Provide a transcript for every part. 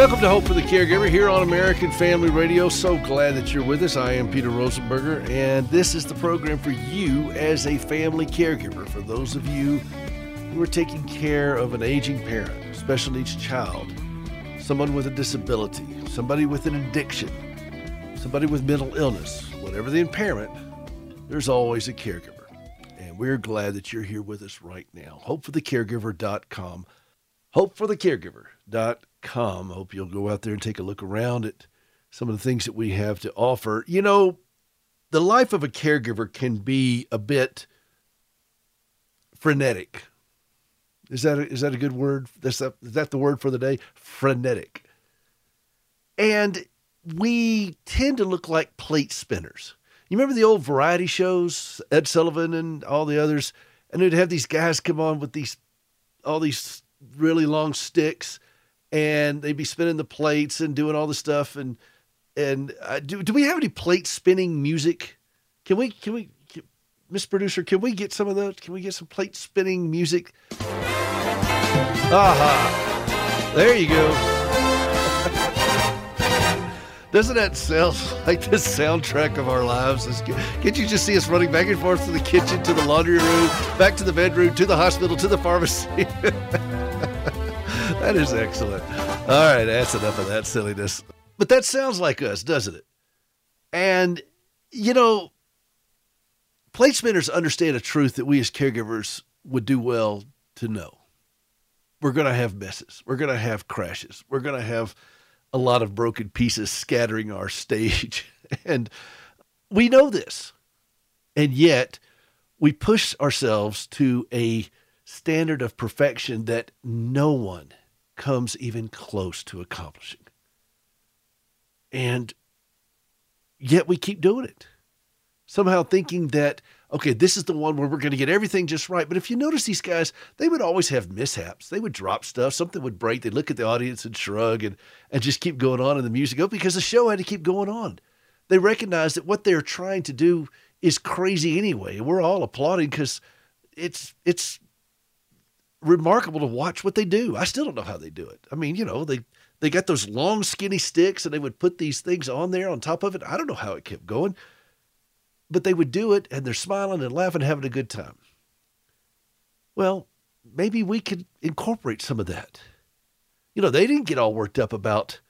Welcome to Hope for the Caregiver here on American Family Radio. So glad that you're with us. I am Peter Rosenberger, and this is the program for you as a family caregiver. For those of you who are taking care of an aging parent, a special needs child, someone with a disability, somebody with an addiction, somebody with mental illness, whatever the impairment, there's always a caregiver. And we're glad that you're here with us right now. HopeForTheCaregiver.com. HopeForTheCaregiver.com. Hope you'll go out there and take a look around at some of the things that we have to offer. You know, the life of a caregiver can be a bit frenetic. Is that a, is that a good word? Is that, is that the word for the day? Frenetic. And we tend to look like plate spinners. You remember the old variety shows, Ed Sullivan and all the others, and they'd have these guys come on with these all these really long sticks, and they'd be spinning the plates and doing all the stuff. And and uh, do do we have any plate spinning music? Can we can we can, Miss Producer? Can we get some of those? Can we get some plate spinning music? Aha! There you go. Doesn't that sound like the soundtrack of our lives? Can't you just see us running back and forth to the kitchen, to the laundry room, back to the bedroom, to the hospital, to the pharmacy? that is excellent. All right, that's enough of that silliness. But that sounds like us, doesn't it? And, you know, plate spinners understand a truth that we as caregivers would do well to know. We're going to have messes. We're going to have crashes. We're going to have a lot of broken pieces scattering our stage. and we know this. And yet we push ourselves to a standard of perfection that no one comes even close to accomplishing. And yet we keep doing it. Somehow thinking that okay, this is the one where we're going to get everything just right. But if you notice these guys, they would always have mishaps. They would drop stuff, something would break. They'd look at the audience and shrug and, and just keep going on in the music oh, because the show had to keep going on. They recognize that what they're trying to do is crazy anyway. We're all applauding because it's it's remarkable to watch what they do. I still don't know how they do it. I mean, you know, they they got those long skinny sticks and they would put these things on there on top of it. I don't know how it kept going but they would do it and they're smiling and laughing, having a good time. Well, maybe we could incorporate some of that. You know, they didn't get all worked up about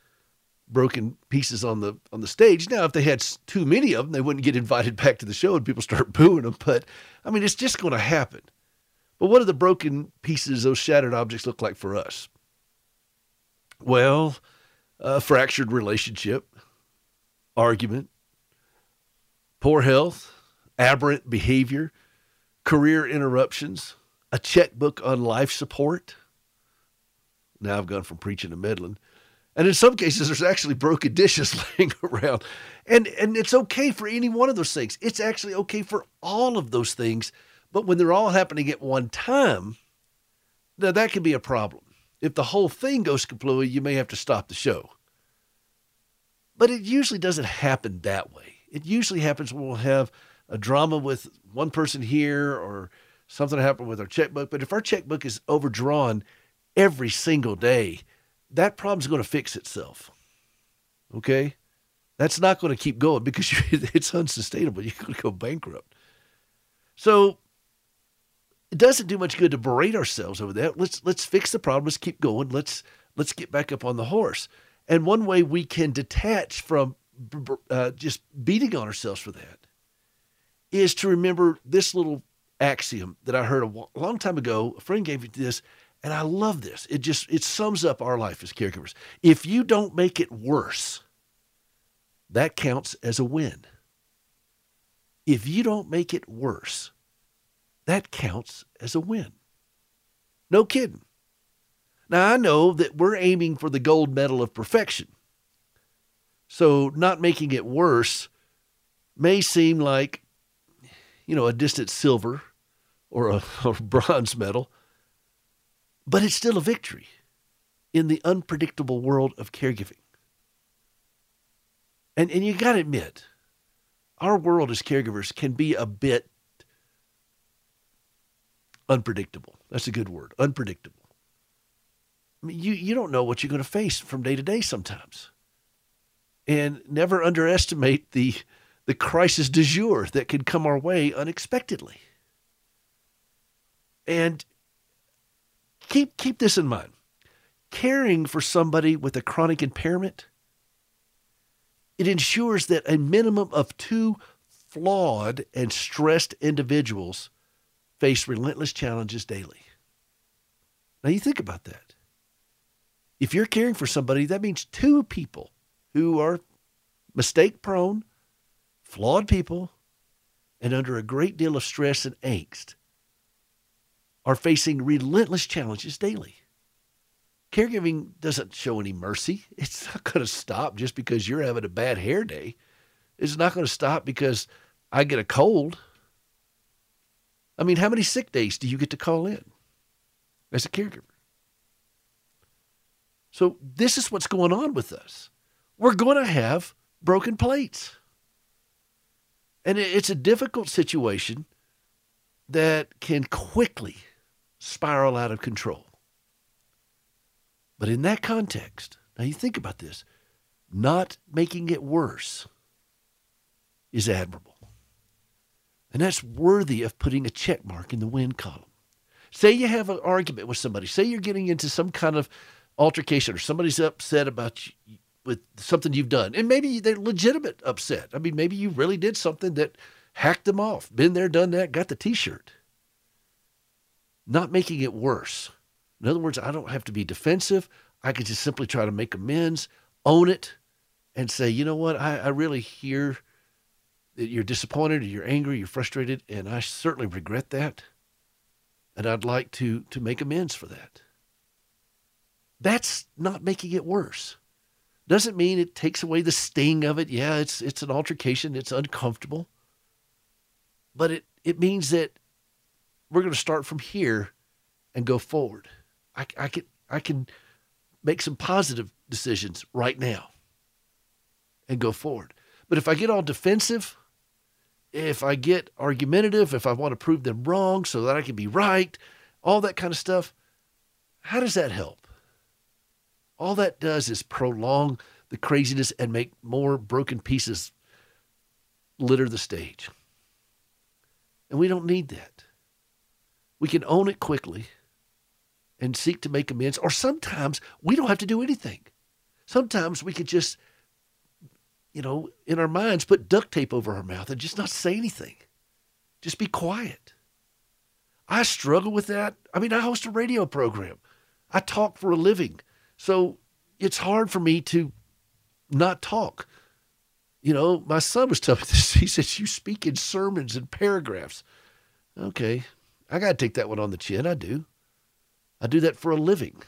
broken pieces on the on the stage. Now, if they had too many of them, they wouldn't get invited back to the show and people start booing them. But I mean, it's just going to happen. But what do the broken pieces, those shattered objects, look like for us? Well, a fractured relationship, argument, poor health, aberrant behavior, career interruptions, a checkbook on life support. Now I've gone from preaching to meddling. And in some cases, there's actually broken dishes laying around. And, and it's okay for any one of those things. It's actually okay for all of those things. But when they're all happening at one time, now that can be a problem. If the whole thing goes kaplooey, you may have to stop the show. But it usually doesn't happen that way. It usually happens when we'll have a drama with one person here or something happen with our checkbook. But if our checkbook is overdrawn every single day, that problem's going to fix itself. Okay? That's not going to keep going because it's unsustainable. You're going to go bankrupt. So it doesn't do much good to berate ourselves over that. Let's let's fix the problem. Let's keep going. Let's let's get back up on the horse. And one way we can detach from uh, just beating on ourselves for that is to remember this little axiom that I heard a long time ago. A friend gave me this, and I love this. It just it sums up our life as caregivers. If you don't make it worse, that counts as a win. If you don't make it worse, that counts as a win. No kidding. Now I know that we're aiming for the gold medal of perfection. So not making it worse may seem like, you know, a distant silver or a, bronze medal, but it's still a victory in the unpredictable world of caregiving. And, and you got to admit, our world as caregivers can be a bit unpredictable. That's a good word, unpredictable. I mean, you, you don't know what you're going to face from day to day sometimes. And never underestimate the, the crisis du jour that can come our way unexpectedly. And keep, keep this in mind caring for somebody with a chronic impairment, it ensures that a minimum of two flawed and stressed individuals face relentless challenges daily. Now, you think about that. If you're caring for somebody, that means two people who are mistake prone, flawed people, and under a great deal of stress and angst are facing relentless challenges daily. Caregiving doesn't show any mercy. It's not going to stop just because you're having a bad hair day. It's not going to stop because I get a cold. I mean, how many sick days do you get to call in as a caregiver? So, this is what's going on with us. We're going to have broken plates. And it's a difficult situation that can quickly spiral out of control. But in that context, now you think about this, not making it worse is admirable. And that's worthy of putting a check mark in the win column. Say you have an argument with somebody, say you're getting into some kind of altercation or somebody's upset about you with something you've done. And maybe they're legitimate upset. I mean, maybe you really did something that hacked them off. Been there, done that, got the t shirt. Not making it worse. In other words, I don't have to be defensive. I can just simply try to make amends, own it, and say, you know what, I, I really hear you're disappointed or you're angry, you're frustrated, and I certainly regret that. And I'd like to to make amends for that. That's not making it worse. Doesn't mean it takes away the sting of it. Yeah, it's it's an altercation, it's uncomfortable. But it, it means that we're going to start from here and go forward. I, I can I can make some positive decisions right now and go forward. But if I get all defensive, if I get argumentative, if I want to prove them wrong so that I can be right, all that kind of stuff, how does that help? All that does is prolong the craziness and make more broken pieces litter the stage. And we don't need that. We can own it quickly and seek to make amends. Or sometimes we don't have to do anything. Sometimes we could just, you know, in our minds put duct tape over our mouth and just not say anything. Just be quiet. I struggle with that. I mean, I host a radio program. I talk for a living. So it's hard for me to not talk. You know, my son was telling me this. He says, You speak in sermons and paragraphs. Okay. I got to take that one on the chin. I do. I do that for a living.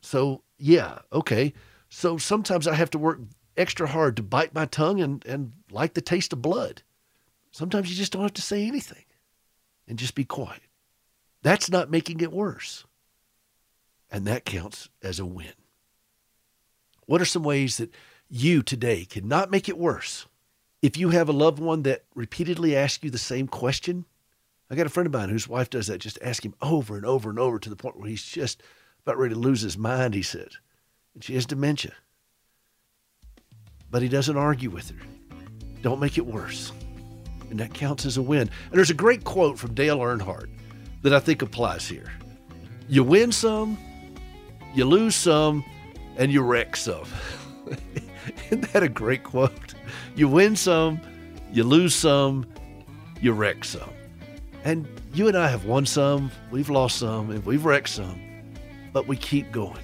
So, yeah, okay. So sometimes I have to work extra hard to bite my tongue and, and like the taste of blood. Sometimes you just don't have to say anything and just be quiet. That's not making it worse. And that counts as a win. What are some ways that you today can not make it worse? If you have a loved one that repeatedly asks you the same question, I got a friend of mine whose wife does that, just ask him over and over and over to the point where he's just about ready to lose his mind, he said. And she has dementia. But he doesn't argue with her. Don't make it worse. And that counts as a win. And there's a great quote from Dale Earnhardt that I think applies here. You win some, you lose some, and you wreck some. Isn't that a great quote? You win some, you lose some, you wreck some. And you and I have won some, we've lost some, and we've wrecked some, but we keep going.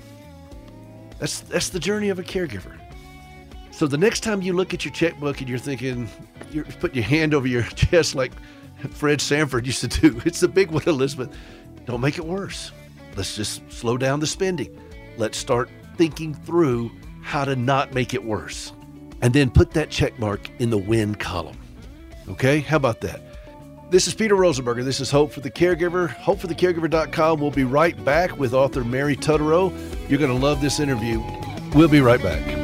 That's that's the journey of a caregiver. So the next time you look at your checkbook and you're thinking, you're putting your hand over your chest like Fred Sanford used to do. It's the big one, Elizabeth. Don't make it worse. Let's just slow down the spending. Let's start thinking through how to not make it worse. And then put that check mark in the win column. Okay? How about that? This is Peter Rosenberger. This is Hope for the Caregiver. HopeForTheCaregiver.com. We'll be right back with author Mary Tutterow. You're going to love this interview. We'll be right back.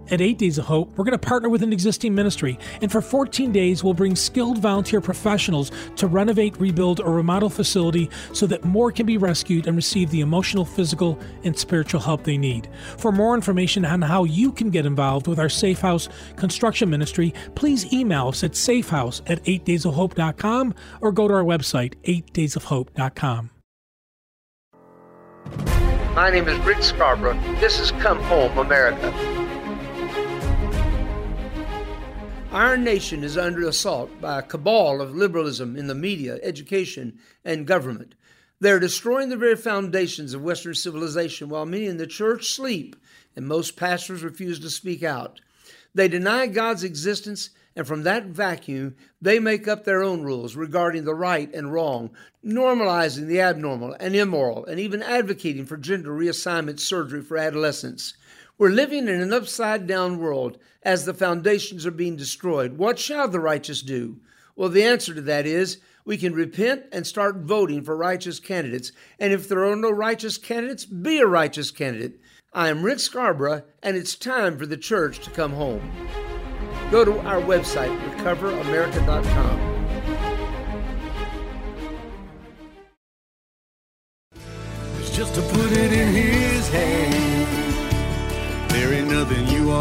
At 8 Days of Hope, we're going to partner with an existing ministry, and for 14 days, we'll bring skilled volunteer professionals to renovate, rebuild, or remodel facility so that more can be rescued and receive the emotional, physical, and spiritual help they need. For more information on how you can get involved with our Safe House construction ministry, please email us at safehouse at 8daysofhope.com or go to our website, 8daysofhope.com. My name is Rick Scarborough. This is Come Home America. Our nation is under assault by a cabal of liberalism in the media, education, and government. They're destroying the very foundations of Western civilization while many in the church sleep and most pastors refuse to speak out. They deny God's existence, and from that vacuum, they make up their own rules regarding the right and wrong, normalizing the abnormal and immoral, and even advocating for gender reassignment surgery for adolescents. We're living in an upside down world as the foundations are being destroyed. What shall the righteous do? Well, the answer to that is we can repent and start voting for righteous candidates. And if there are no righteous candidates, be a righteous candidate. I am Rick Scarborough, and it's time for the church to come home. Go to our website, recoveramerica.com. It's just to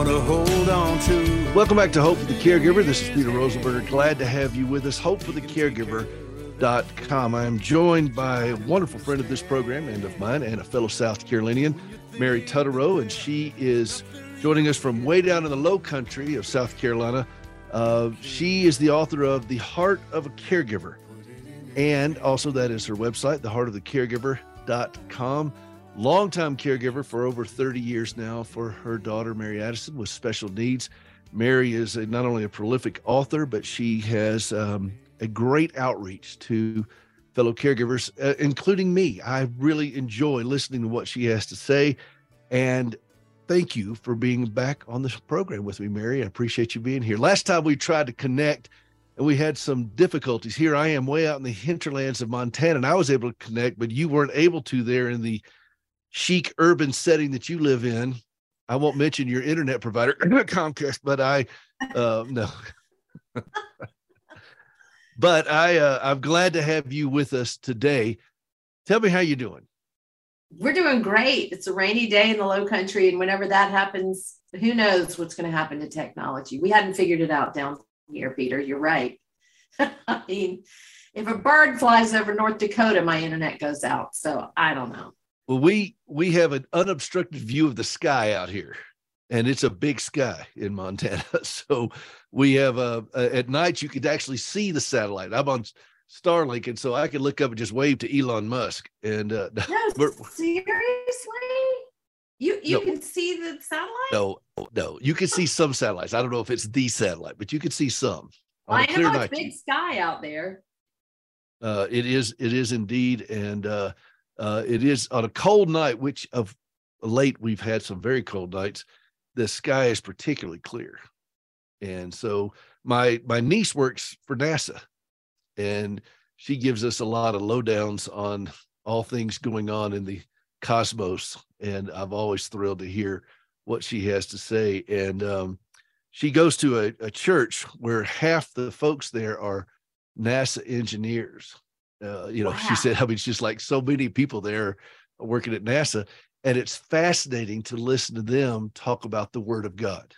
to hold on to. Welcome back to Hope for the Caregiver. This is Peter Rosenberger. Glad to have you with us. HopeForTheCaregiver.com. I am joined by a wonderful friend of this program and of mine and a fellow South Carolinian, Mary Tutterow, and she is joining us from way down in the low country of South Carolina. Uh, she is the author of The Heart of a Caregiver. And also, that is her website, theheartofthecaregiver.com longtime caregiver for over 30 years now for her daughter, Mary Addison, with special needs. Mary is a, not only a prolific author, but she has um, a great outreach to fellow caregivers, uh, including me. I really enjoy listening to what she has to say. And thank you for being back on the program with me, Mary. I appreciate you being here. Last time we tried to connect and we had some difficulties. Here I am way out in the hinterlands of Montana, and I was able to connect, but you weren't able to there in the chic urban setting that you live in. I won't mention your internet provider, Comcast, but I uh, no. but I uh, I'm glad to have you with us today. Tell me how you're doing. We're doing great. It's a rainy day in the low country, and whenever that happens, who knows what's going to happen to technology? We hadn't figured it out down here, Peter. You're right. I mean, if a bird flies over North Dakota, my internet goes out. So I don't know. Well, we we have an unobstructed view of the sky out here, and it's a big sky in Montana. So we have a, a at night you could actually see the satellite. I'm on Starlink, and so I could look up and just wave to Elon Musk. And uh, no, seriously, you you no, can see the satellite? No, no, you can see some satellites. I don't know if it's the satellite, but you can see some. Well, I know it's big sky out there. Uh, it is. It is indeed, and. uh uh, it is on a cold night, which of late we've had some very cold nights. The sky is particularly clear, and so my my niece works for NASA, and she gives us a lot of lowdowns on all things going on in the cosmos, and I'm always thrilled to hear what she has to say. And um, she goes to a, a church where half the folks there are NASA engineers uh, you know, wow. she said, I mean, it's just like so many people there working at NASA. And it's fascinating to listen to them talk about the word of God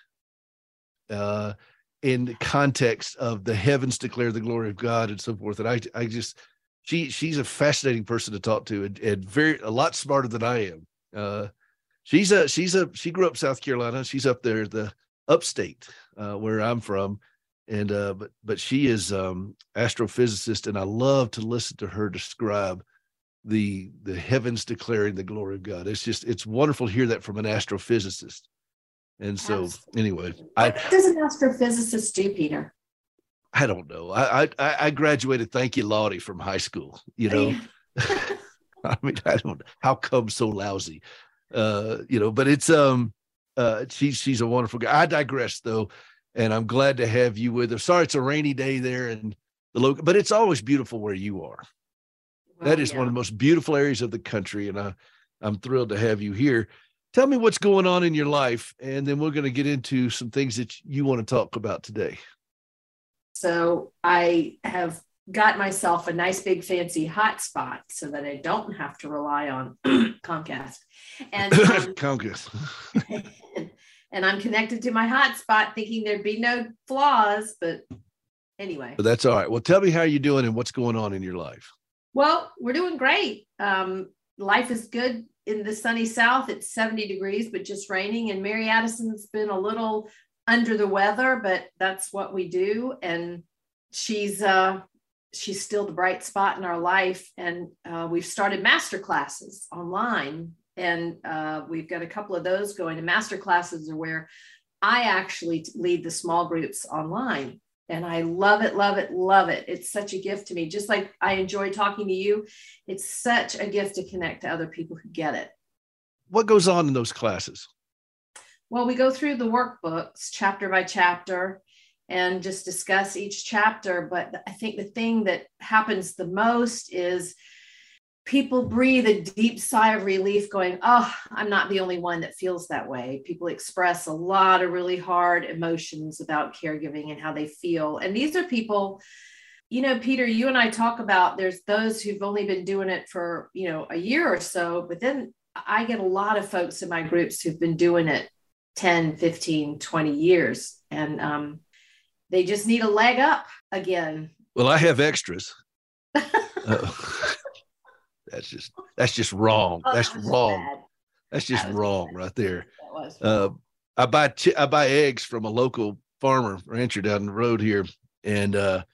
uh, in the context of the heavens declare the glory of God and so forth. And I, I just, she, she's a fascinating person to talk to and, and very, a lot smarter than I am. Uh, she's a, she's a, she grew up South Carolina. She's up there, the upstate uh, where I'm from and uh, but but she is um, astrophysicist, and I love to listen to her describe the the heavens declaring the glory of God. It's just it's wonderful to hear that from an astrophysicist. And so Absolutely. anyway, What I does an astrophysicist do, Peter? I don't know. I I I graduated, thank you, Lottie, from high school. You know, I mean, I don't how come so lousy? Uh, you know, but it's um uh she's she's a wonderful guy. I digress though, and I'm glad to have you with us. Sorry, it's a rainy day there and the local, but it's always beautiful where you are. that is one of the most beautiful areas of the country, and I I'm thrilled to have you here. Tell me what's going on in your life, and then we're going to get into some things that you want to talk about today. So I have got myself a nice big fancy hotspot so that I don't have to rely on Comcast. And um, Congress. and I'm connected to my hotspot thinking there'd be no flaws, but anyway. But that's all right. Well, tell me how you're doing and what's going on in your life. Well, we're doing great. Um, life is good in the sunny south. It's 70 degrees, but just raining. And Mary Addison's been a little under the weather, but that's what we do. And she's uh, she's still the bright spot in our life. And uh, we've started master classes online, and uh, we've got a couple of those going. And master classes are where I actually lead the small groups online. And I love it, love it, love it. It's such a gift to me. Just like I enjoy talking to you, it's such a gift to connect to other people who get it. What goes on in those classes? Well, we go through the workbooks chapter by chapter and just discuss each chapter. But I think the thing that happens the most is people breathe a deep sigh of relief, going, Oh, I'm not the only one that feels that way. People express a lot of really hard emotions about caregiving and how they feel. And these are people. You know, Peter, you and I talk about there's those who've only been doing it for, you know, a year or so, but then I get a lot of folks in my groups who've been doing it 10, 15, 20 years. And um, they just need a leg up again. Well, I have extras. Uh, that's just that's just wrong. Oh, That's that wrong. bad. That's just That wrong bad. right there. Uh, I buy chi- I buy eggs from a local farmer rancher down the road here, and uh,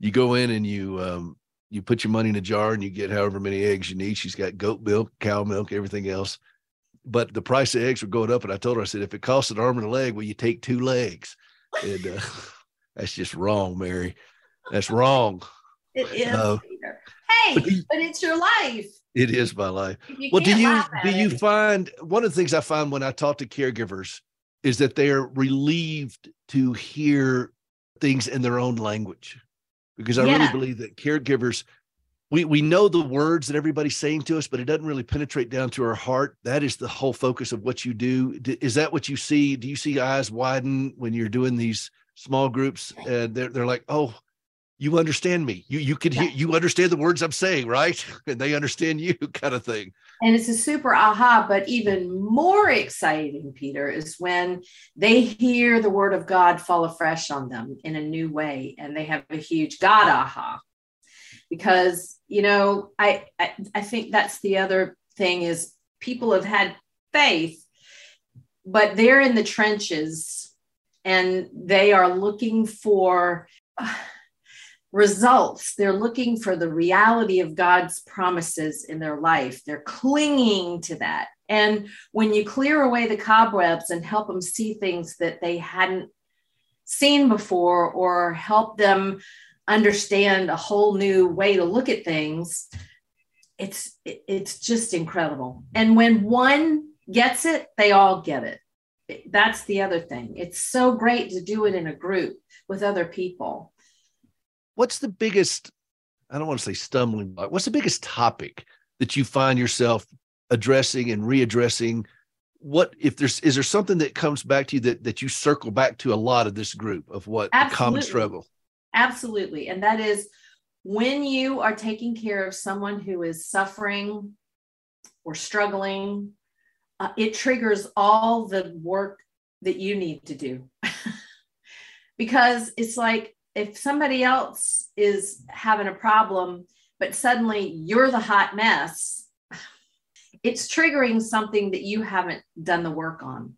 you go in and you um, you put your money in a jar and you get however many eggs you need. She's got goat milk, cow milk, everything else. But the price of eggs were going up, and I told her, I said, if it costs an arm and a leg, will you take two legs? And uh, that's just wrong, Mary. That's wrong. it is, Peter. Hey, but you- but it's your life. It is my life. Well do you do you it. find one of the things i find when i talk to caregivers is that they're relieved to hear things in their own language because i really believe that caregivers we we know the words that everybody's saying to us but it doesn't really penetrate down to our heart that is the whole focus of what you do is that what you see do you see eyes widen when you're doing these small groups and they're, they're like oh you understand me you you can hear Yeah. you understand the words i'm saying right and they understand you kind of thing And it's a super aha, but even more exciting, Peter, is when they hear the word of God fall afresh on them in a new way and they have a huge God aha. Because, you know, I, I, I think that's the other thing is people have had faith, but they're in the trenches and they are looking for uh, results. They're looking for the reality of God's promises in their life. They're clinging to that. And when you clear away the cobwebs and help them see things that they hadn't seen before or help them understand a whole new way to look at things, it's it's just incredible. And when one gets it, they all get it. That's the other thing. It's so great to do it in a group with other people. What's the biggest i don't want to say stumbling block what's the biggest topic that you find yourself addressing and readdressing what if there's is there something that comes back to you that that you circle back to a lot of this group of what the common struggle Absolutely. And that is when you are taking care of someone who is suffering or struggling, uh, it triggers all the work that you need to do. because it's like if somebody else is having a problem, but suddenly you're the hot mess, it's triggering something that you haven't done the work on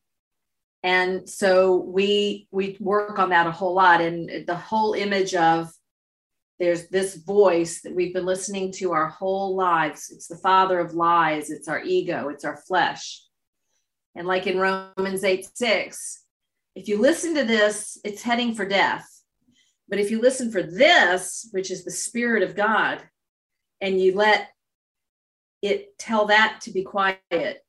and so we we work on that a whole lot and the whole image of there's this voice that we've been listening to our whole lives. It's the father of lies, it's our ego, it's our flesh. And like in Romans 8 6, if you listen to this, it's heading for death. But if you listen for this, which is the Spirit of God, and you let it tell that to be quiet.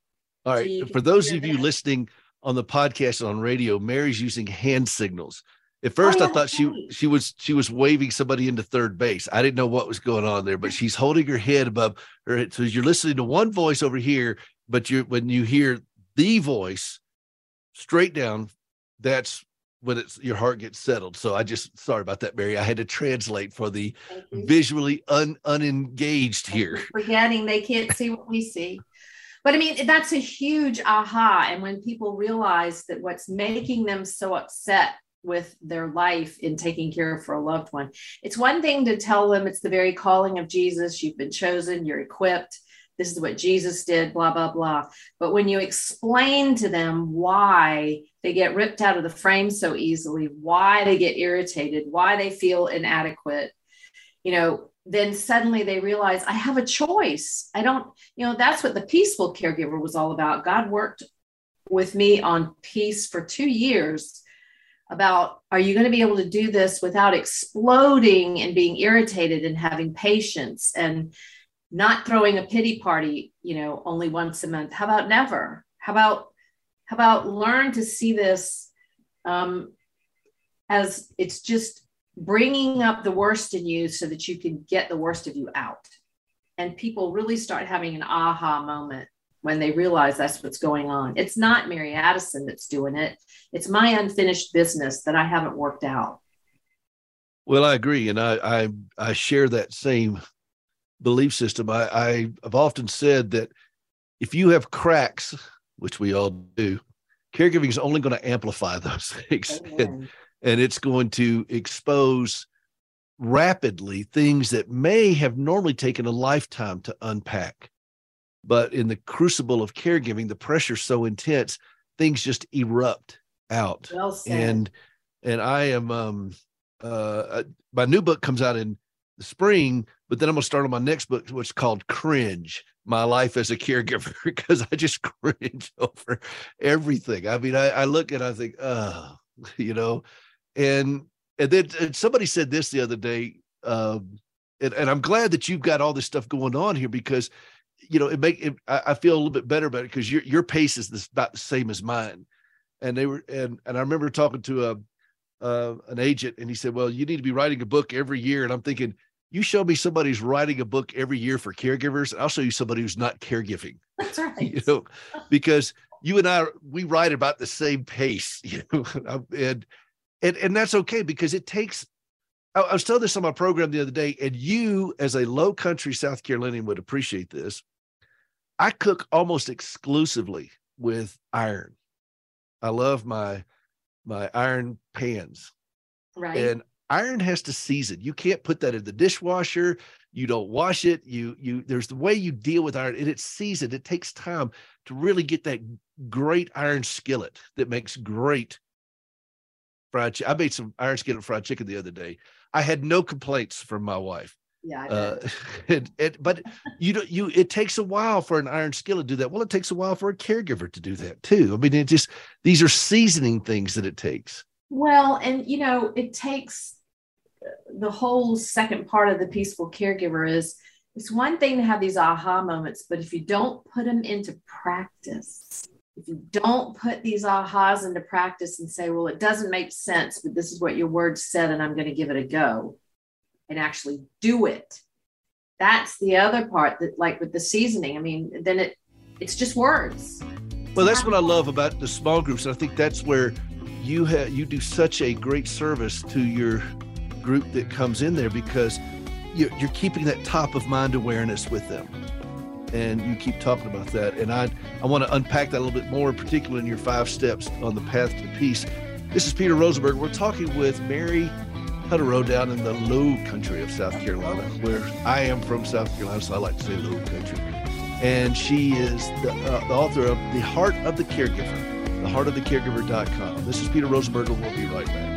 All right. So for those of you listening on the podcast on radio, Mary's using hand signals. At oh, first, oh, yeah, I thought she she was she was waving somebody into third base. I didn't know what was going on there, but she's holding her head above her. Head. So you're listening to one voice over here, but you when you hear the voice straight down, that's when it's your heart gets settled. So I just sorry about that, Mary. I had to translate for the visually un unengaged here. Forgetting they can't see what we see. But I mean, that's a huge aha. And when people realize that what's making them so upset with their life in taking care for a loved one. It's one thing to tell them it's the very calling of Jesus. You've been chosen, you're equipped. This is what Jesus did, blah, blah, blah. But when you explain to them why they get ripped out of the frame so easily, why they get irritated, why they feel inadequate, you know, then suddenly they realize I have a choice. I don't, you know, that's what the peaceful caregiver was all about. God worked with me on peace for two years about are you going to be able to do this without exploding and being irritated and having patience and not throwing a pity party you know only once a month how about never how about how about learn to see this um, as it's just bringing up the worst in you so that you can get the worst of you out and people really start having an aha moment when they realize that's what's going on. It's not Mary Addison that's doing it. It's my unfinished business that I haven't worked out. Well, I agree, and I I, I share that same belief system. I, I have often said that if you have cracks, which we all do, caregiving is only going to amplify those things, and, and it's going to expose rapidly things that may have normally taken a lifetime to unpack. But in the crucible of caregiving the pressure's so intense things just erupt out. Well and and i am um uh, uh my new book comes out in the spring but then i'm going to start on my next book which is called cringe my life as a caregiver because i just cringe over everything i mean i, I look and i think oh you know and and then and somebody said this the other day um and, and i'm glad that you've got all this stuff going on here because you know, it make it, I, I feel a little bit better about it because your your pace is this, about the same as mine. And they were and and I remember talking to a uh, an agent and he said, "Well, you need to be writing a book every year." And I'm thinking, you show me somebody who's writing a book every year for caregivers, and I'll show you somebody who's not caregiving. That's right. You know, because you and I we write about the same pace, you know, um, and and and that's okay because it takes I, I was telling this on my program the other day, and you, as a low country South Carolinian, would appreciate this. I cook almost exclusively with iron. I love my my iron pans. Right. And iron has to season. You can't put that in the dishwasher. You don't wash it. You you there's the way you deal with iron and it's seasoned. It takes time to really get that great iron skillet that makes great fried chicken. I made some iron skillet fried chicken the other day. I had no complaints from my wife. Yeah. Uh, it, it, but you don't, you, it takes a while for an iron skillet to do that. Well, it takes a while for a caregiver to do that too. I mean, it just, these are seasoning things that it takes. Well, and you know, it takes the whole second part of the peaceful caregiver is it's one thing to have these aha moments, but if you don't put them into practice, if you don't put these ahas into practice and say, well, it doesn't make sense, but this is what your word said, and I'm going to give it a go and actually do it. That's the other part that, like with the seasoning, I mean, then it it's just words. Well, that's what I love about the small groups. And I think that's where you have you do such a great service to your group that comes in there because you're, you're keeping that top of mind awareness with them and you keep talking about that. And I, I want to unpack that a little bit more, particularly in your five steps on the path to peace. This is Peter Rosenberger. We're talking with Mary Tutterow down in the low country of South Carolina, where I am from South Carolina, so I like to say low country. And she is the, uh, the author of The Heart of the Caregiver, theheartofthecaregiver.com. This is Peter Rosenberger, and we'll be right back.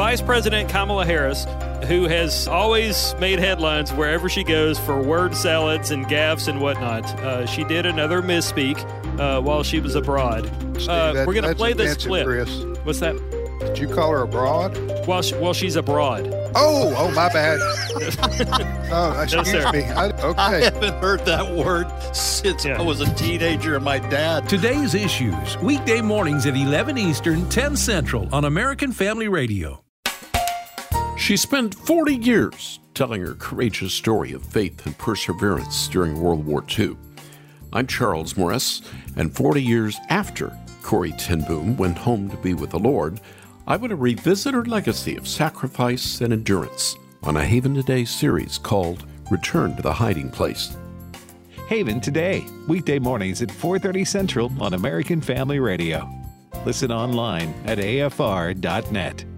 Vice President Kamala Harris, who has always made headlines wherever she goes for word salads and gaffes and whatnot, uh, she did another misspeak uh, while she was abroad. Steve, Uh, that- we're going to play this offensive, clip. Chris. What's that? Did you call her abroad? While, she, while she's abroad. Oh, oh, my bad. oh, excuse sir. me. I, I haven't heard that word since Yeah. I was a teenager and my dad. Today's Issues, weekday mornings at 11 Eastern, 10 Central on American Family Radio. She spent 40 years telling her courageous story of faith and perseverance during World War II. I'm Charles Morris, and 40 years after Corrie Ten Boom went home to be with the Lord, I want to revisit her legacy of sacrifice and endurance on a Haven Today series called Return to the Hiding Place. Haven today, weekday mornings at 4:30 Central on American Family Radio. Listen online at afr.net.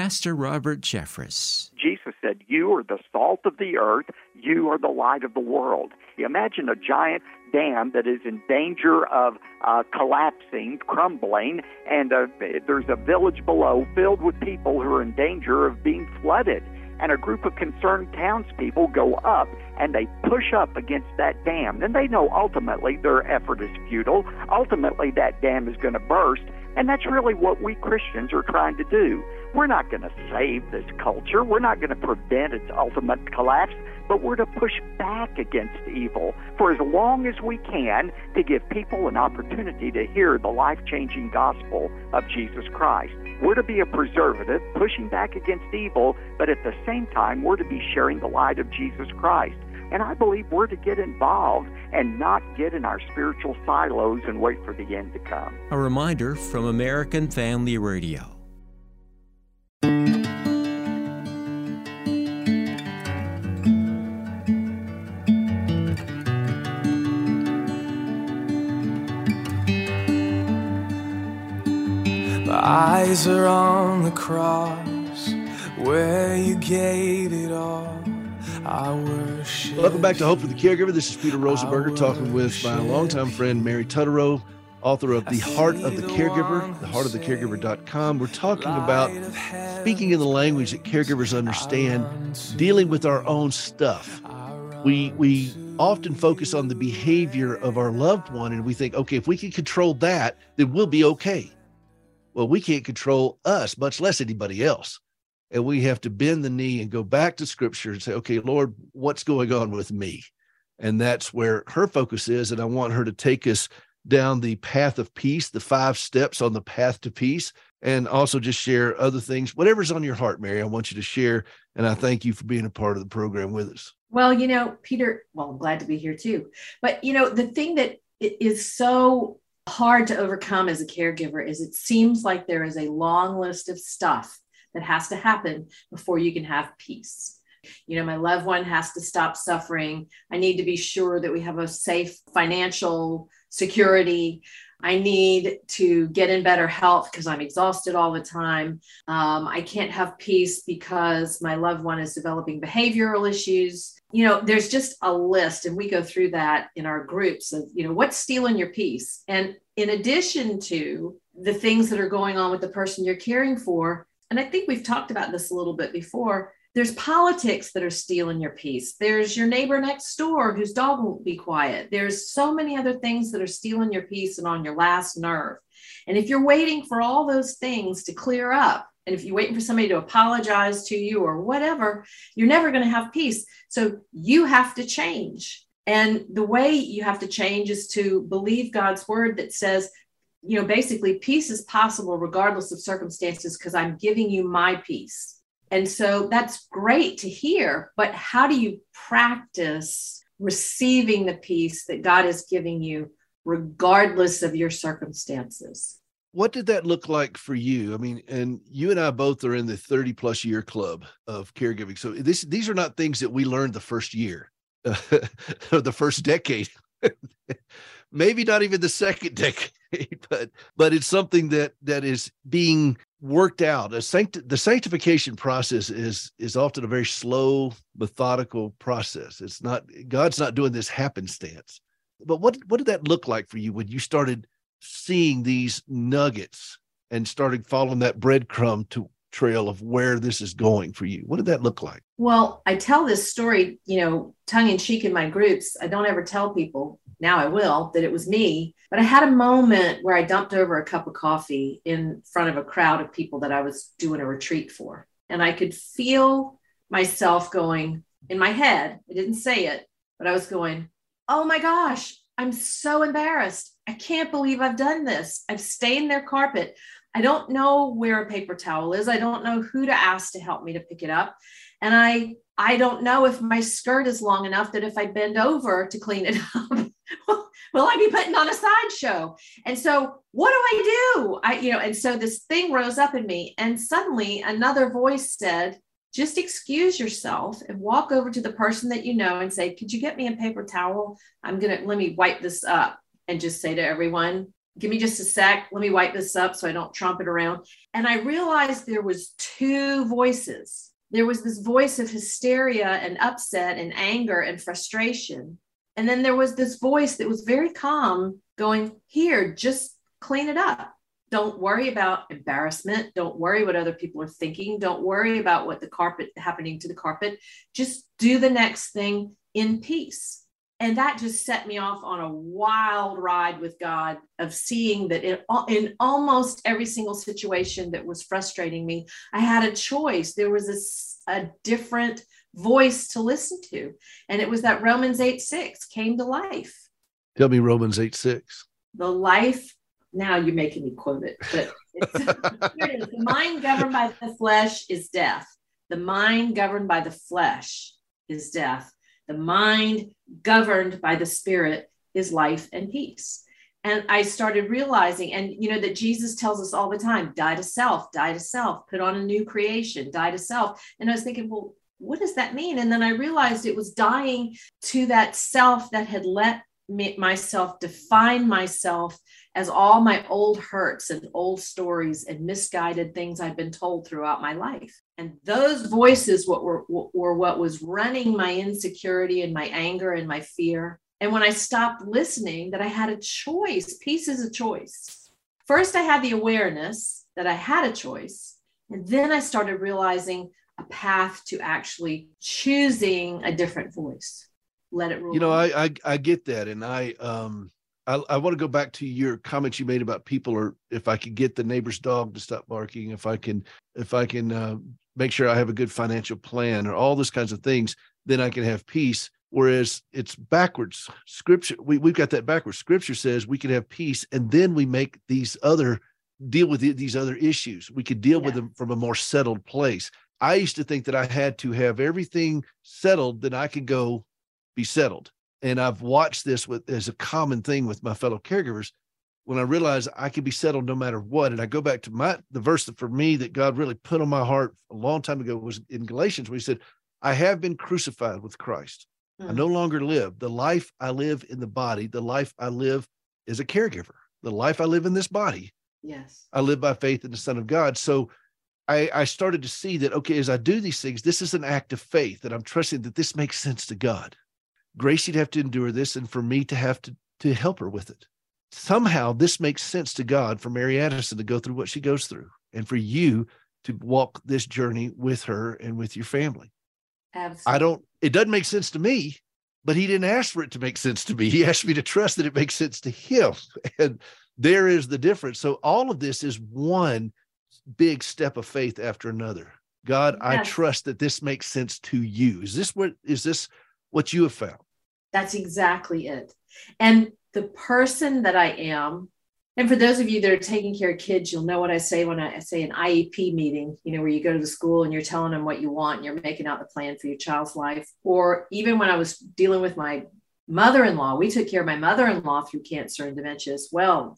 Pastor Robert Jeffress. Jesus said, You are the salt of the earth, you are the light of the world. Imagine a giant dam that is in danger of uh, collapsing, crumbling, and uh, there's a village below filled with people who are in danger of being flooded. And a group of concerned townspeople go up and they push up against that dam. Then they know ultimately their effort is futile. Ultimately, that dam is going to burst. And that's really what we Christians are trying to do. We're not going to save this culture. We're not going to prevent its ultimate collapse, but we're to push back against evil for as long as we can to give people an opportunity to hear the life changing gospel of Jesus Christ. We're to be a preservative, pushing back against evil, but at the same time, we're to be sharing the light of Jesus Christ. And I believe we're to get involved and not get in our spiritual silos and wait for the end to come. A reminder from American Family Radio. Eyes are on the cross where you gave it all. I worship. Welcome back to Hope for the Caregiver. This is Peter Rosenberger talking with my longtime friend Mary Tutterow, author of The Heart of the Caregiver, theheartofthecaregiver.com. We're talking about speaking in the language that caregivers understand, dealing with our own stuff. We we often focus on the behavior of our loved one and we think, okay, if we can control that, then we'll be okay. Well, we can't control us, much less anybody else. And we have to bend the knee and go back to scripture and say, okay, Lord, what's going on with me? And that's where her focus is. And I want her to take us down the path of peace, the five steps on the path to peace, and also just share other things. Whatever's on your heart, Mary, I want you to share. And I thank you for being a part of the program with us. Well, you know, Peter, well, I'm glad to be here too. But, you know, the thing that i- so hard to overcome as a caregiver is it seems like there is a long list of stuff that has to happen before you can have peace. You know, my loved one has to stop suffering. I need to be sure that we have a safe financial security. I need to get in better health because I'm exhausted all the time. Um, I can't have peace because my loved one is developing behavioral issues. You know, there's just a list, and we go through that in our groups of, you know, what's stealing your peace. And in addition to the things that are going on with the person you're caring for, and I think we've talked about this a little bit before. There's politics that are stealing your peace. There's your neighbor next door whose dog won't be quiet. There's so many other things that are stealing your peace and on your last nerve. And if you're waiting for all those things to clear up, and if you're waiting for somebody to apologize to you or whatever, you're never going to have peace. So you have to change. And the way you have to change is to believe God's word that says, you know, basically, peace is possible regardless of circumstances because I'm giving you my peace. And so that's great to hear. But how do you practice receiving the peace that God is giving you, regardless of your circumstances? What did that look like for you? I mean, and you and I both are in the 30 plus year club of caregiving. So this these are not things that we learned the first year or the first decade. Maybe not even the second decade, but but it's something that that is being worked out. A sanct- the sanctification process is is often a very slow, methodical process. It's not God's not doing this happenstance. But what what did that look like for you when you started seeing these nuggets and started following that breadcrumb to trail of where this is going for you. What did that look like? Well, I tell this story, you know, tongue in cheek in my groups. I don't ever tell people, now I will, that it was me. But I had a moment where I dumped over a cup of coffee in front of a crowd of people that I was doing a retreat for. And I could feel myself going in my head. I didn't say it, but I was going, oh my gosh, I'm so embarrassed. I can't believe I've done this. I've stained their carpet. I don't know where a paper towel is. I don't know who to ask to help me to pick it up. And I I don't know if my skirt is long enough that if I bend over to clean it up, will I be putting on a sideshow? And so what do I do? I, you know, and so this thing rose up in me, and suddenly another voice said, just excuse yourself and walk over to the person that you know and say, Could you get me a paper towel? I'm gonna let me wipe this up and just say to everyone, give me just a sec. Let me wipe this up so i don't trump it around. And i realized there was two voices. There was this voice of hysteria and upset and anger and frustration. And then there was this voice that was very calm going here just clean it up. Don't worry about embarrassment. Don't worry what other people are thinking. Don't worry about what the carpet happening to the carpet. Just do the next thing in peace and that just set me off on a wild ride with God of seeing that in, in almost every single situation that was frustrating me, I had a choice. There was a, a different voice to listen to. And it was that Romans 8 6 came to life. Tell me Romans 8 6. The life, now you're making me quote it, but it is. The mind governed by the flesh is death. The mind governed by the flesh is death the mind governed by the spirit is life and peace. And I started realizing, and you know, that Jesus tells us all the time die to self, die to self, put on a new creation, die to self. And I was thinking, well, what does that mean? And then I realized it was dying to that self that had let me, myself define myself as all my old hurts and old stories and misguided things I've been told throughout my life. And those voices what were, were what was running my insecurity and my anger and my fear. And when I stopped listening, that I had a choice. Is a choice. First, I had the awareness that I had a choice. And then I started realizing a path to actually choosing a different voice. Let it rule. You know, I, I I get that. And I um I, I want to go back to your comments you made about people or if I could get the neighbor's dog to stop barking, if I can, if I can uh, make sure I have a good financial plan or all those kinds of things, then I can have peace. Whereas it's backwards. Scripture, we, we've got that backwards. Scripture says we can have peace and then we make these other deal with these other issues. We could deal yeah. with them from a more settled place. I used to think that I had to have everything settled, then I could go be settled and I've watched this with as a common thing with my fellow caregivers. When I realize I can be settled no matter what, and I go back to my the verse that for me that God really put on my heart a long time ago was in Galatians, where He said, "I have been crucified with Christ. I hmm. no longer live. The life I live in the body, the life I live as a caregiver, the life I live in this body. Yes, I live by faith in the Son of God. So." I, I started to see that okay, as I do these things, this is an act of faith that I'm trusting that this makes sense to God Gracie'd have to endure this and for me to have to, to help her with it. Somehow this makes sense to God for Mary Addison to go through what she goes through and for you to walk this journey with her and with your family. Absolutely. I don't, it doesn't make sense to me, but he didn't ask for it to make sense to me. He asked me to trust that it makes sense to him. And there is the difference. So all of this is one big step of faith after another. God, yes. I trust that this makes sense to you. Is this what is this what you have found. That's exactly it. And the person that I am, and for those of you that are taking care of kids, you'll know what I say when I say an IEP meeting, you know, where you go to the school and you're telling them what you want and you're making out the plan for your child's life. Or even when I was dealing with my mother in law, we took care of my mother in law through cancer and dementia as well.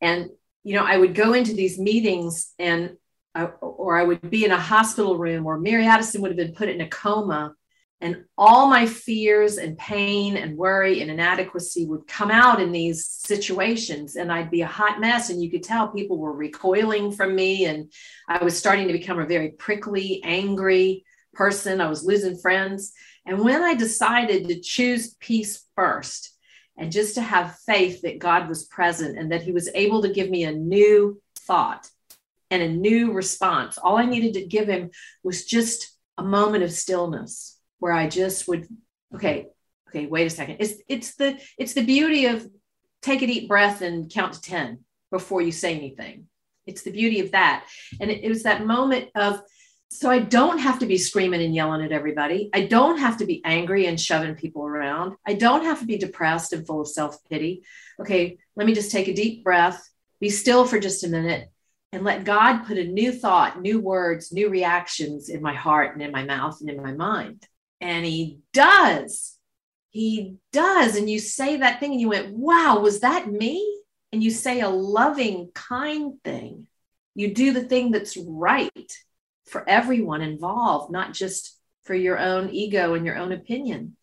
And, you know, I would go into these meetings and, I, or I would be in a hospital room, or Mary Addison would have been put in a coma and all my fears and pain and worry and inadequacy would come out in these situations. And I'd be a hot mess. And you could tell people were recoiling from me. And I was starting to become a very prickly, angry person. I was losing friends. And when I decided to choose peace first, and just to have faith that God was present and that He was able to give me a new thought and a new response. All I needed to give him was just a moment of stillness where I just would, okay, okay, wait a second. It's it's the it's the beauty of take a deep breath and count to 10 before you say anything. It's the beauty of that. And it, it was that moment of so I don't have to be screaming and yelling at everybody. I don't have to be angry and shoving people around. I don't have to be depressed and full of self pity. Okay, let me just take a deep breath, be still for just a minute, and let God put a new thought, new words, new reactions in my heart and in my mouth and in my mind. And He does. He does. And you say that thing and you went, wow, was that me? And you say a loving, kind thing. You do the thing that's right for everyone involved, not just for your own ego and your own opinion.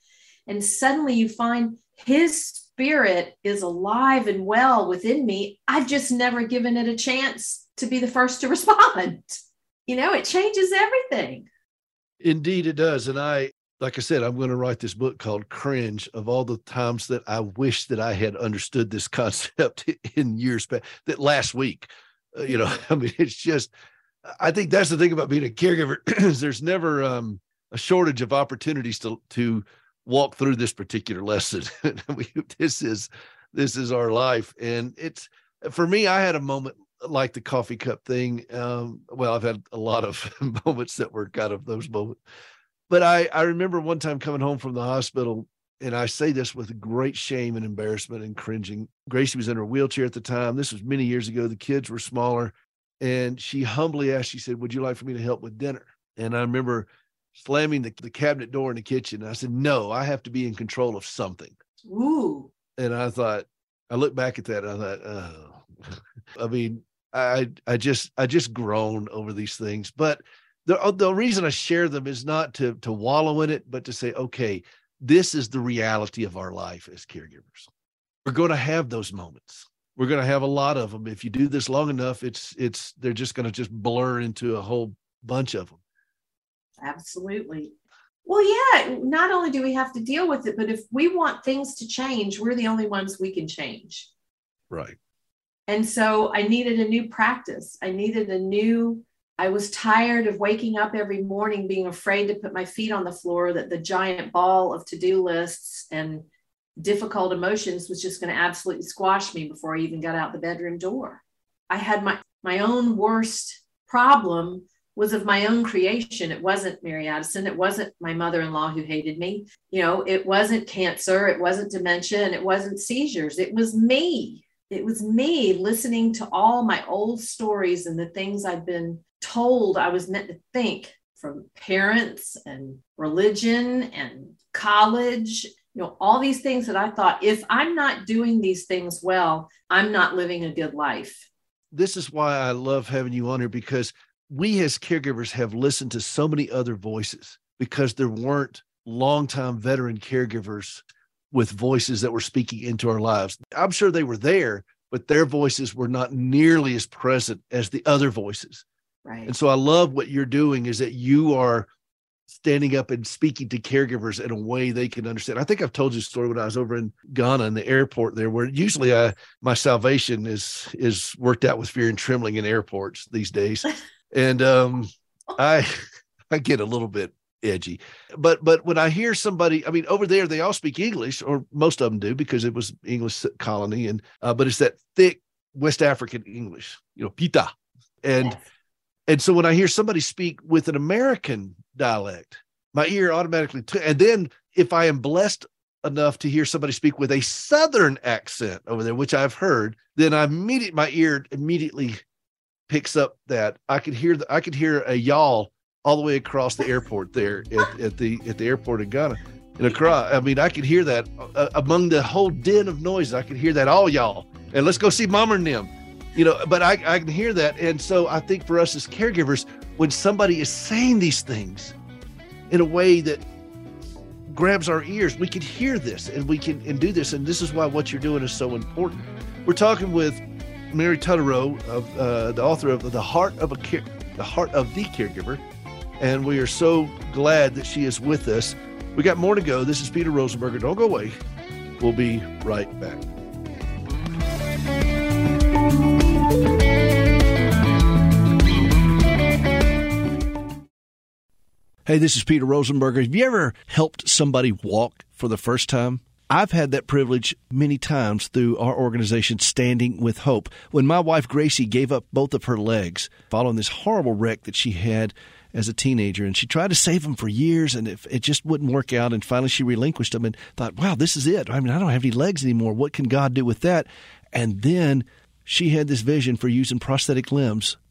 And suddenly you find his spirit is alive and well within me. I've just never given it a chance to be the first to respond. You know, it changes everything. Indeed, it does. And I, like I said, I'm going to write this book called Cringe of all the times that I wish that I had understood this concept in years back, that last week. Uh, you know, I mean, it's just I think that's the thing about being a caregiver is there's never um, a shortage of opportunities to to walk through this particular lesson. this is this is our life, and it's for me. I had a moment like the coffee cup thing. Um, well, I've had a lot of moments that were kind of those moments, but I I remember one time coming home from the hospital. And I say this with great shame and embarrassment and cringing. Gracie was in her wheelchair at the time. This was many years ago. The kids were smaller and she humbly asked, she said, Would you like for me to help with dinner? And I remember slamming the, the cabinet door in the kitchen. I said, No, I have to be in control of something. Ooh. And I thought, I look back at that, I thought, oh, I mean, I I just I just groan over these things. But the uh, the reason I share them is not to to wallow in it, but to say, okay, this is the reality of our life as caregivers. We're going to have those moments. We're going to have a lot of them if you do this long enough it's it's they're just going to just blur into a whole bunch of them absolutely. Well yeah not only do we have to deal with it but if we want things to change we're the only ones we can change. Right. And so i needed a new practice. I needed a new i was tired of waking up every morning being afraid to put my feet on the floor that the giant ball of to-do lists and difficult emotions was just going to absolutely squash me before I even got out the bedroom door. I had my my own worst problem was of my own creation. It wasn't Mary Addison. It wasn't my mother-in-law who hated me. You know, it wasn't cancer. It wasn't dementia. And it wasn't seizures. It was me. It was me listening to all my old stories and the things I'd been told I was meant to think from parents and religion and college you know all these things that i thought if i'm not doing these things well i'm not living a good life. This is why i love having you on here because we as caregivers have listened to so many other voices because there weren't longtime veteran caregivers with voices that were speaking into our lives. I'm sure they were there but their voices were not nearly as present as the other voices right and so i love what you're doing is that you are standing up and speaking to caregivers in a way they can understand. I think I've told you a story when I was over in Ghana in the airport there, where usually I, my salvation is is worked out with fear and trembling in airports these days, and um, I I get a little bit edgy, but but when I hear somebody, I mean, over there they all speak English, or most of them do because it was English colony, and uh, but it's that thick West African English, you know, pita, and. Yes. And so when I hear somebody speak with an American dialect. My ear automatically, t- and then if I am blessed enough to hear somebody speak with a Southern accent over there, which I've heard, then I immediately my ear immediately picks up that I could hear the, I could hear a y'all all the way across the airport there at, at the at the airport in Ghana. And across, I mean, I could hear that uh, among the whole din of noise. I could hear that all y'all, and let's go see Mama and them, you know. But I I can hear that, and so I think for us as caregivers, when somebody is saying these things in a way that grabs our ears, we can hear this and we can and do this. And this is why what you're doing is so important. We're talking with Mary Tutterow, of uh, the author of the Heart of a Care, the Heart of the Caregiver, and we are so glad that she is with us. We got more to go. This is Peter Rosenberger. Don't go away. We'll be right back. Hey, this is Peter Rosenberger. Have you ever helped somebody walk for the first time? I've had that privilege many times through our organization, Standing with Hope. When my wife Gracie gave up both of her legs following this horrible wreck that she had as a teenager, and she tried to save them for years, and it, it just wouldn't work out. And finally, she relinquished them and thought, "Wow, this is it. I mean, I don't have any legs anymore. What can God do with that?" And then she had this vision for using prosthetic limbs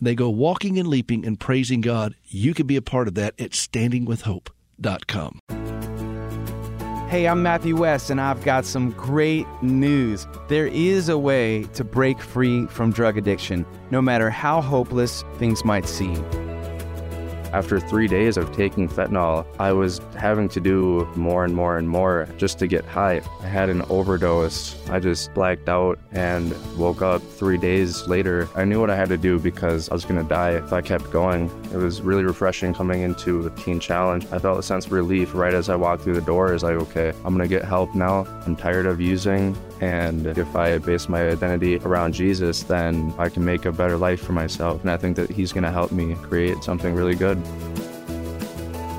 they go walking and leaping and praising God. You can be a part of that at standingwithhope.com. Hey, I'm Matthew West, and I've got some great news. There is a way to break free from drug addiction, no matter how hopeless things might seem. After three days of taking fentanyl, I was having to do more and more and more just to get high. I had an overdose. I just blacked out and woke up three days later. I knew what I had to do because I was going to die if I kept going. It was really refreshing coming into the Teen Challenge. I felt a sense of relief right as I walked through the door. Is like, okay, I'm going to get help now. I'm tired of using. And if I base my identity around Jesus, then I can make a better life for myself. And I think that He's going to help me create something really good.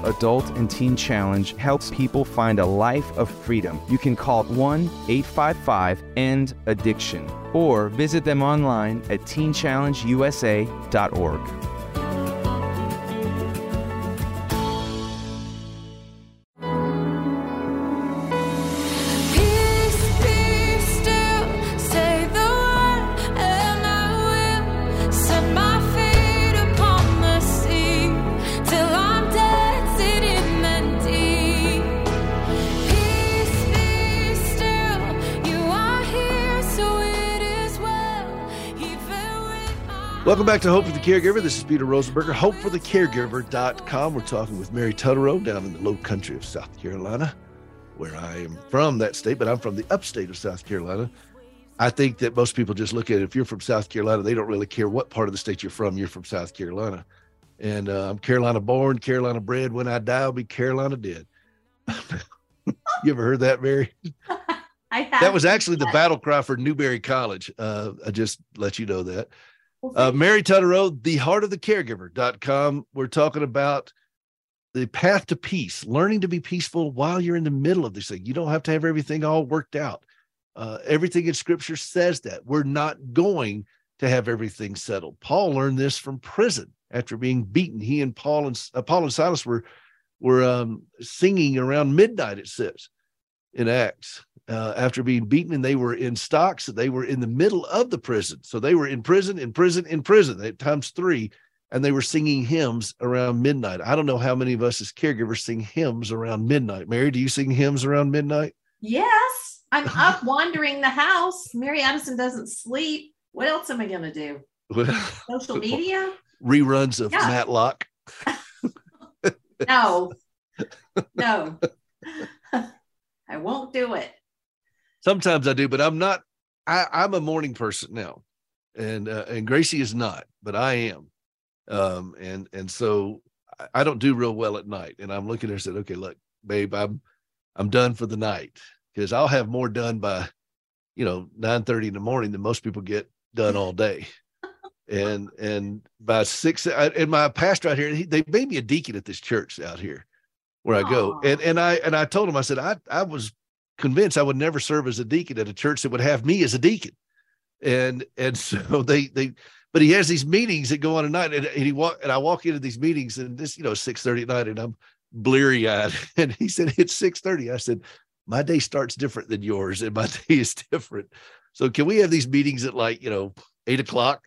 Adult and Teen Challenge helps people find a life of freedom. You can call 1 855 END ADDICTION or visit them online at teenchallengeusa.org. Welcome back to Hope for the Caregiver. This is Peter Rosenberger, hopeforthecaregiver.com. We're talking with Mary Tutterow down in the low country of South Carolina, where I am from that state, but I'm from the upstate of South Carolina. I think that most people just look at it. If you're from South Carolina, they don't really care what part of the state you're from. You're from South Carolina. And uh, I'm Carolina born, Carolina bred. When I die, I'll be Carolina dead. you ever heard that, Mary? I have. That was actually the battle cry for Newberry College. Uh, I just let you know that. Uh, Mary Tutterow, the heart of the caregiver.com. We're talking about the path to peace, learning to be peaceful while you're in the middle of this thing. You don't have to have everything all worked out. Uh, everything in scripture says that we're not going to have everything settled. Paul learned this from prison after being beaten. He and Paul and uh, Paul and Silas were were um, singing around midnight. It says in Acts uh, after being beaten, and they were in stocks. They were in the middle of the prison, so they were in prison, in prison, in prison. They, times three, and they were singing hymns around midnight. I don't know how many of us as caregivers sing hymns around midnight. Mary, do you sing hymns around midnight? Yes, I'm up wandering the house. Mary Addison doesn't sleep. What else am I going to do? Social media? Reruns of Yeah. Matlock. No, no, I won't do it. Sometimes I do, but I'm not. I, I'm a morning person now, and uh, and Gracie is not, but I am. Um, and and so I- don't do real well at night. And I'm looking at her and said, okay, look, babe, I'm I'm done for the night because I'll have more done by, you know, nine thirty in the morning than most people get done all day. and and by six, I, and my pastor out here, he, they made me a deacon at this church out here where I go. And and I and I told him, I said, I I was convinced I would never serve as a deacon at a church that would have me as a deacon. And and so they they but he has these meetings that go on at night and, and he walk and I walk into these meetings and this, you know, 6 30 at night and I'm bleary eyed. And he said, It's 6 30. I said, My day starts different than yours, and my day is different. So can we have these meetings at like, you know, eight o'clock?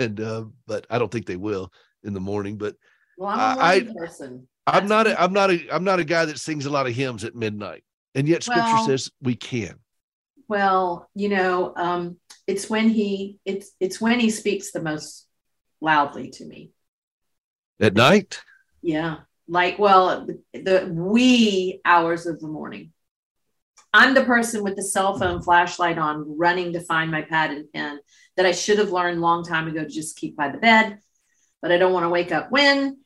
And uh, but I don't think they will in the morning. But Well, I'm a I- person. I'm not a, I'm not a I'm not a guy that sings a lot of hymns at midnight. And yet scripture Well- says we can. Well, you know, um, it's when he it's it's when he speaks the most loudly to me. At night? Yeah, like well the wee hours of the morning i'm the person with the cell phone flashlight on running to find my pad and pen that i should have learned long time ago to just keep by the bed but i don't want to wake up when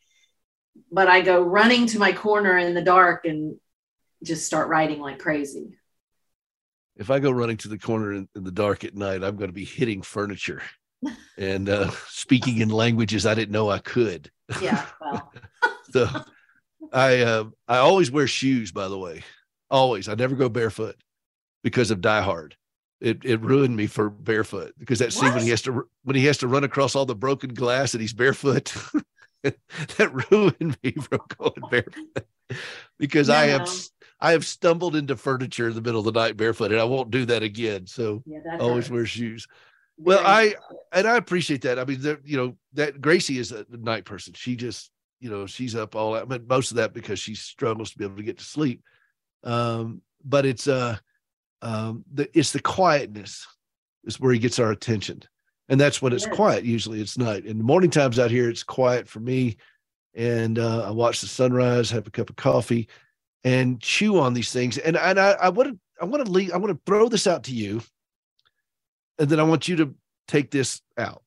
but i go running to my corner in the dark and just start writing like crazy if I go running to the corner in, in the dark at night, I'm going to be hitting furniture and uh, speaking in languages I didn't know I could. Yeah. Well. so I uh, I always wear shoes, by the way. Always. I never go barefoot because of Die Hard. It it ruined me for barefoot because that scene when he has to when he has to run across all the broken glass and he's barefoot. that ruined me from going barefoot because I have I have stumbled into furniture in the middle of the night barefoot, and I won't do that again. So yeah, always wear shoes. Well, I and I appreciate that. I mean, you know that Gracie is a night person. She just, you know, she's up all. I mean, most of that because she struggles to be able to get to sleep. Um, but it's uh, um, the it's the quietness is where he gets our attention, and that's when it's quiet. Usually, it's night. In the morning times out here, it's quiet for me, and uh, I watch the sunrise, have a cup of coffee, and chew on these things. And and I, I want to I want to leave. I want to throw this out to you and then I want you to take this out.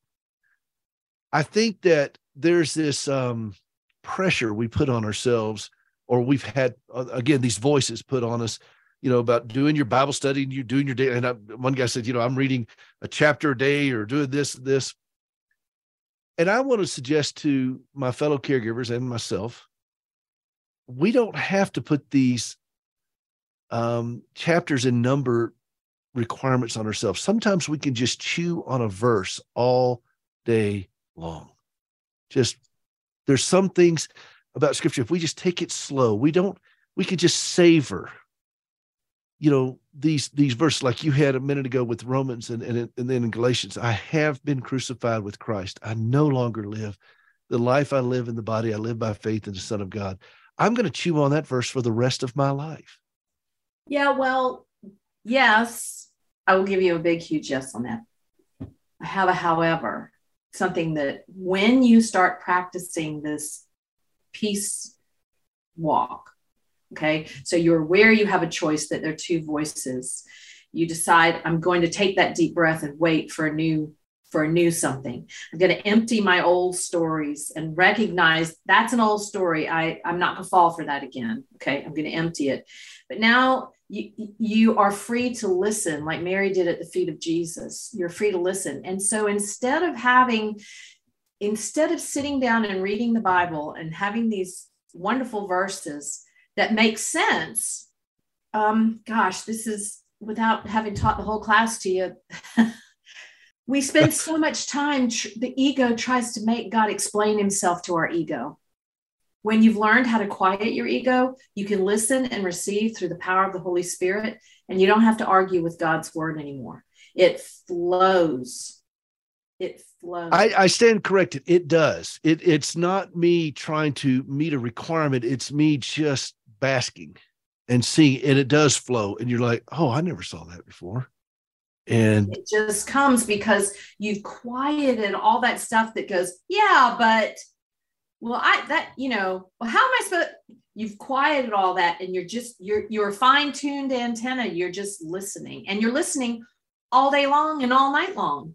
I think that there's this um, pressure we put on ourselves, or we've had uh, again these voices put on us, you know, about doing your Bible study and you doing your day. And I, one guy said, you know, I'm reading a chapter a day or doing this, this. And I want to suggest to my fellow caregivers and myself, we don't have to put these um, chapters in number requirements on ourselves. Sometimes we can just chew on a verse all day long. Just there's some things about scripture. If we just take it slow, we don't, we can just savor, you know, these these verses like you had a minute ago with Romans and, and, and then in Galatians. I have been crucified with Christ. I no longer live. The life I live in the body, I live by faith in the Son of God. I'm going to chew on that verse for the rest of my life. Yeah, well, yes, I will give you a big, huge yes on that. I have a however, something that when you start practicing this peace walk, okay, so you're aware you have a choice that there are two voices. You decide, I'm going to take that deep breath and wait for a new for a new something. I'm going to empty my old stories and recognize that's an old story. I, I'm not going to fall for that again. Okay. I'm going to empty it. But now you, you are free to listen like Mary did at the feet of Jesus. You're free to listen. And so instead of having, instead of sitting down and reading the Bible and having these wonderful verses that make sense, um, gosh, this is without having taught the whole class to you. we spend so much time, tr- the ego tries to make God explain himself to our ego. When you've learned how to quiet your ego, you can listen and receive through the power of the Holy Spirit, and you don't have to argue with God's word anymore. It flows. It flows. I, I stand corrected. It does. It, it's not me trying to meet a requirement, it's me just basking and seeing, and it does flow. And you're like, oh, I never saw that before and it just comes because you've quieted all that stuff that goes yeah but well i that you know well how am i supposed you've quieted all that and you're just you're you're fine-tuned antenna you're just listening. And you're listening all day long and all night long.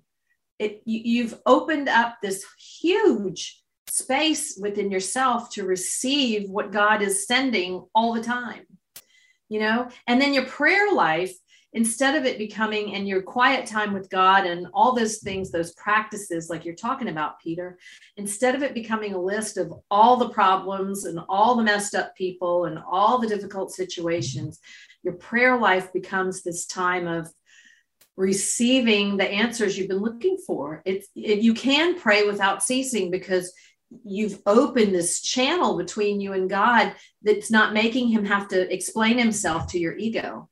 It you, you've opened up this huge space within yourself to receive what god is sending all the time you know? And then your prayer life instead of it becoming and your quiet time with God and all those things, those practices, like you're talking about, Peter, instead of it becoming a list of all the problems and all the messed up people and all the difficult situations, your prayer life becomes this time of receiving the answers you've been looking for. It's it, you can pray without ceasing because you've opened this channel between you and God that's not making him have to explain himself to your ego.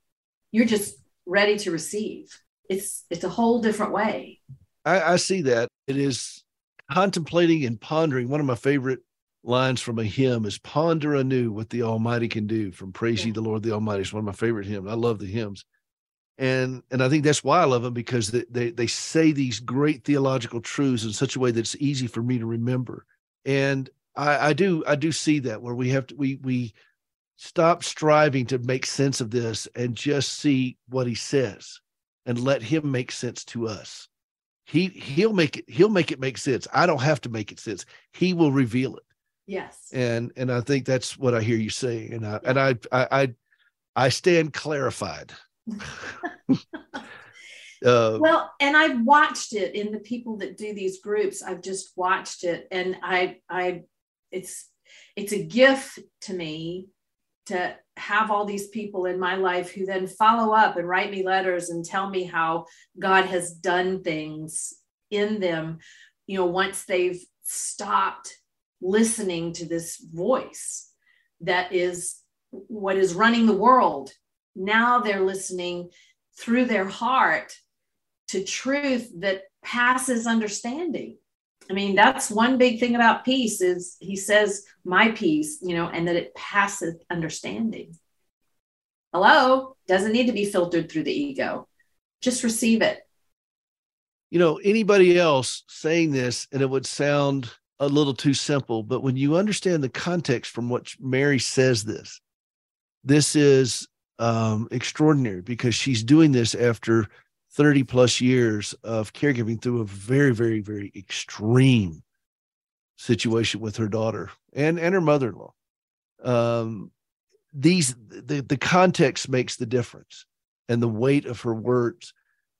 You're just ready to receive. It's it's a whole different way. I, I see that. It is contemplating and pondering. One of my favorite lines from a hymn is ponder anew what the Almighty can do from Praise yeah. Ye the Lord the Almighty. It's one of my favorite hymns. I love the hymns. And and I think that's why I love them because they, they they say these great theological truths in such a way that it's easy for me to remember. And I, I do I do see that where we have to we we stop striving to make sense of this and just see what he says and let him make sense to us. He he'll make it he'll make it make sense. I don't have to make it sense. He will reveal it. Yes. And and I think that's what I hear you saying. And I and I I I, I stand clarified. Uh, well, and I've watched it in the people that do these groups. I've just watched it, and I, I, it's, it's a gift to me to have all these people in my life who then follow up and write me letters and tell me how God has done things in them. You know, once they've stopped listening to this voice that is what is running the world. Now they're listening through their heart to truth that passes understanding. I mean, that's one big thing about peace is he says, my peace, you know, and that it passeth understanding. Hello, doesn't need to be filtered through the ego. Just receive it. You know, anybody else saying this, and it would sound a little too simple, but when you understand the context from which Mary says this, this is um, extraordinary because she's doing this after 30 plus years of caregiving through a very, very, very extreme situation with her daughter and, and her mother in law. Um, these, the, the context makes the difference and the weight of her words.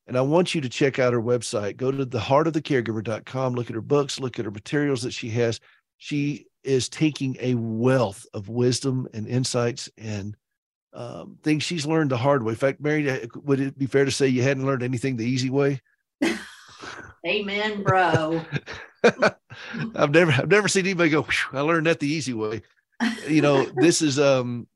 And I want you to check out her website. Go to theheartofthecaregiver.com, look at her books, look at her materials that she has. She is taking a wealth of wisdom and insights and um, things she's learned the hard way. In fact, Mary, would it be fair to say you hadn't learned anything the easy way? Amen, bro. I've never, I've never seen anybody go. I learned that the easy way. You know, this is um,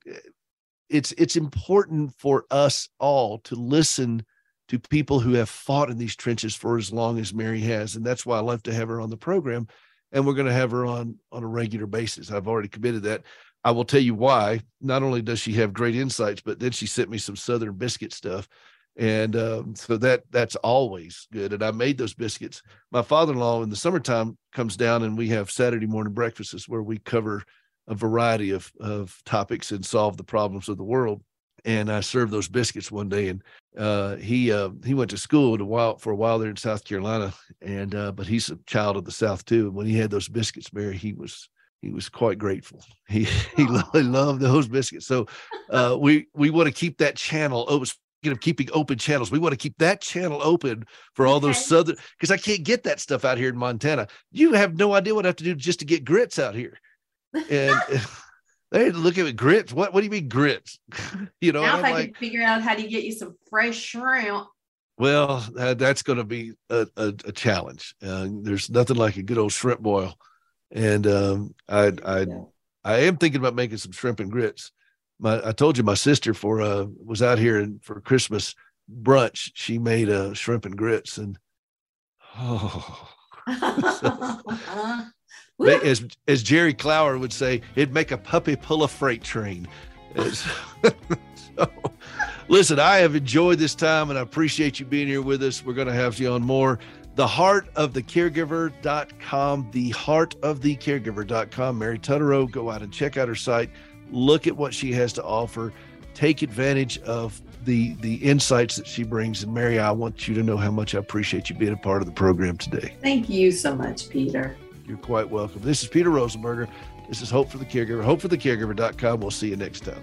it's it's important for us all to listen to people who have fought in these trenches for as long as Mary has, and that's why I love to have her on the program, and we're going to have her on on a regular basis. I've already committed that. I will tell you why. Not only does she have great insights, but then she sent me some Southern biscuit stuff, and um, so that that's always good. And I made those biscuits. My father-in-law in the summertime comes down, and we have Saturday morning breakfasts where we cover a variety of of topics and solve the problems of the world. And I served those biscuits one day, and uh, he uh, he went to school a while for a while there in South Carolina, and uh, but he's a child of the South too. And when he had those biscuits, Mary, he was he was quite grateful. He he loved those biscuits. So uh, we we want to keep that channel open. Speaking of keeping open channels, we want to keep that channel open for all okay. those southern because I can't get that stuff out here in Montana. You have no idea what I have to do just to get grits out here. And they look at grits. What what do you mean grits? you know, now if I like, could figure out how to get you some fresh shrimp. Well, uh, that's going to be a, a, a challenge. Uh, there's nothing like a good old shrimp boil and um, I I yeah. I am thinking about making some shrimp and grits. My I told you my sister for uh was out here and for Christmas brunch she made uh shrimp and grits and oh so, as as Jerry Clower would say it'd make a puppy pull a freight train. so, listen, I have enjoyed this time and I appreciate you being here with us. We're going to have you on more the heart of the caregiver.com the heart of the caregiver.com mary Tutterow, go out and check out her site. Look at what she has to offer. Take advantage of the the insights that she brings. And mary i want you to know how much i appreciate you being a part of the program today. Thank you so much peter. You're quite welcome. This is peter rosenberger. This is hope for the caregiver. Hope for the caregiver.com we'll see you next time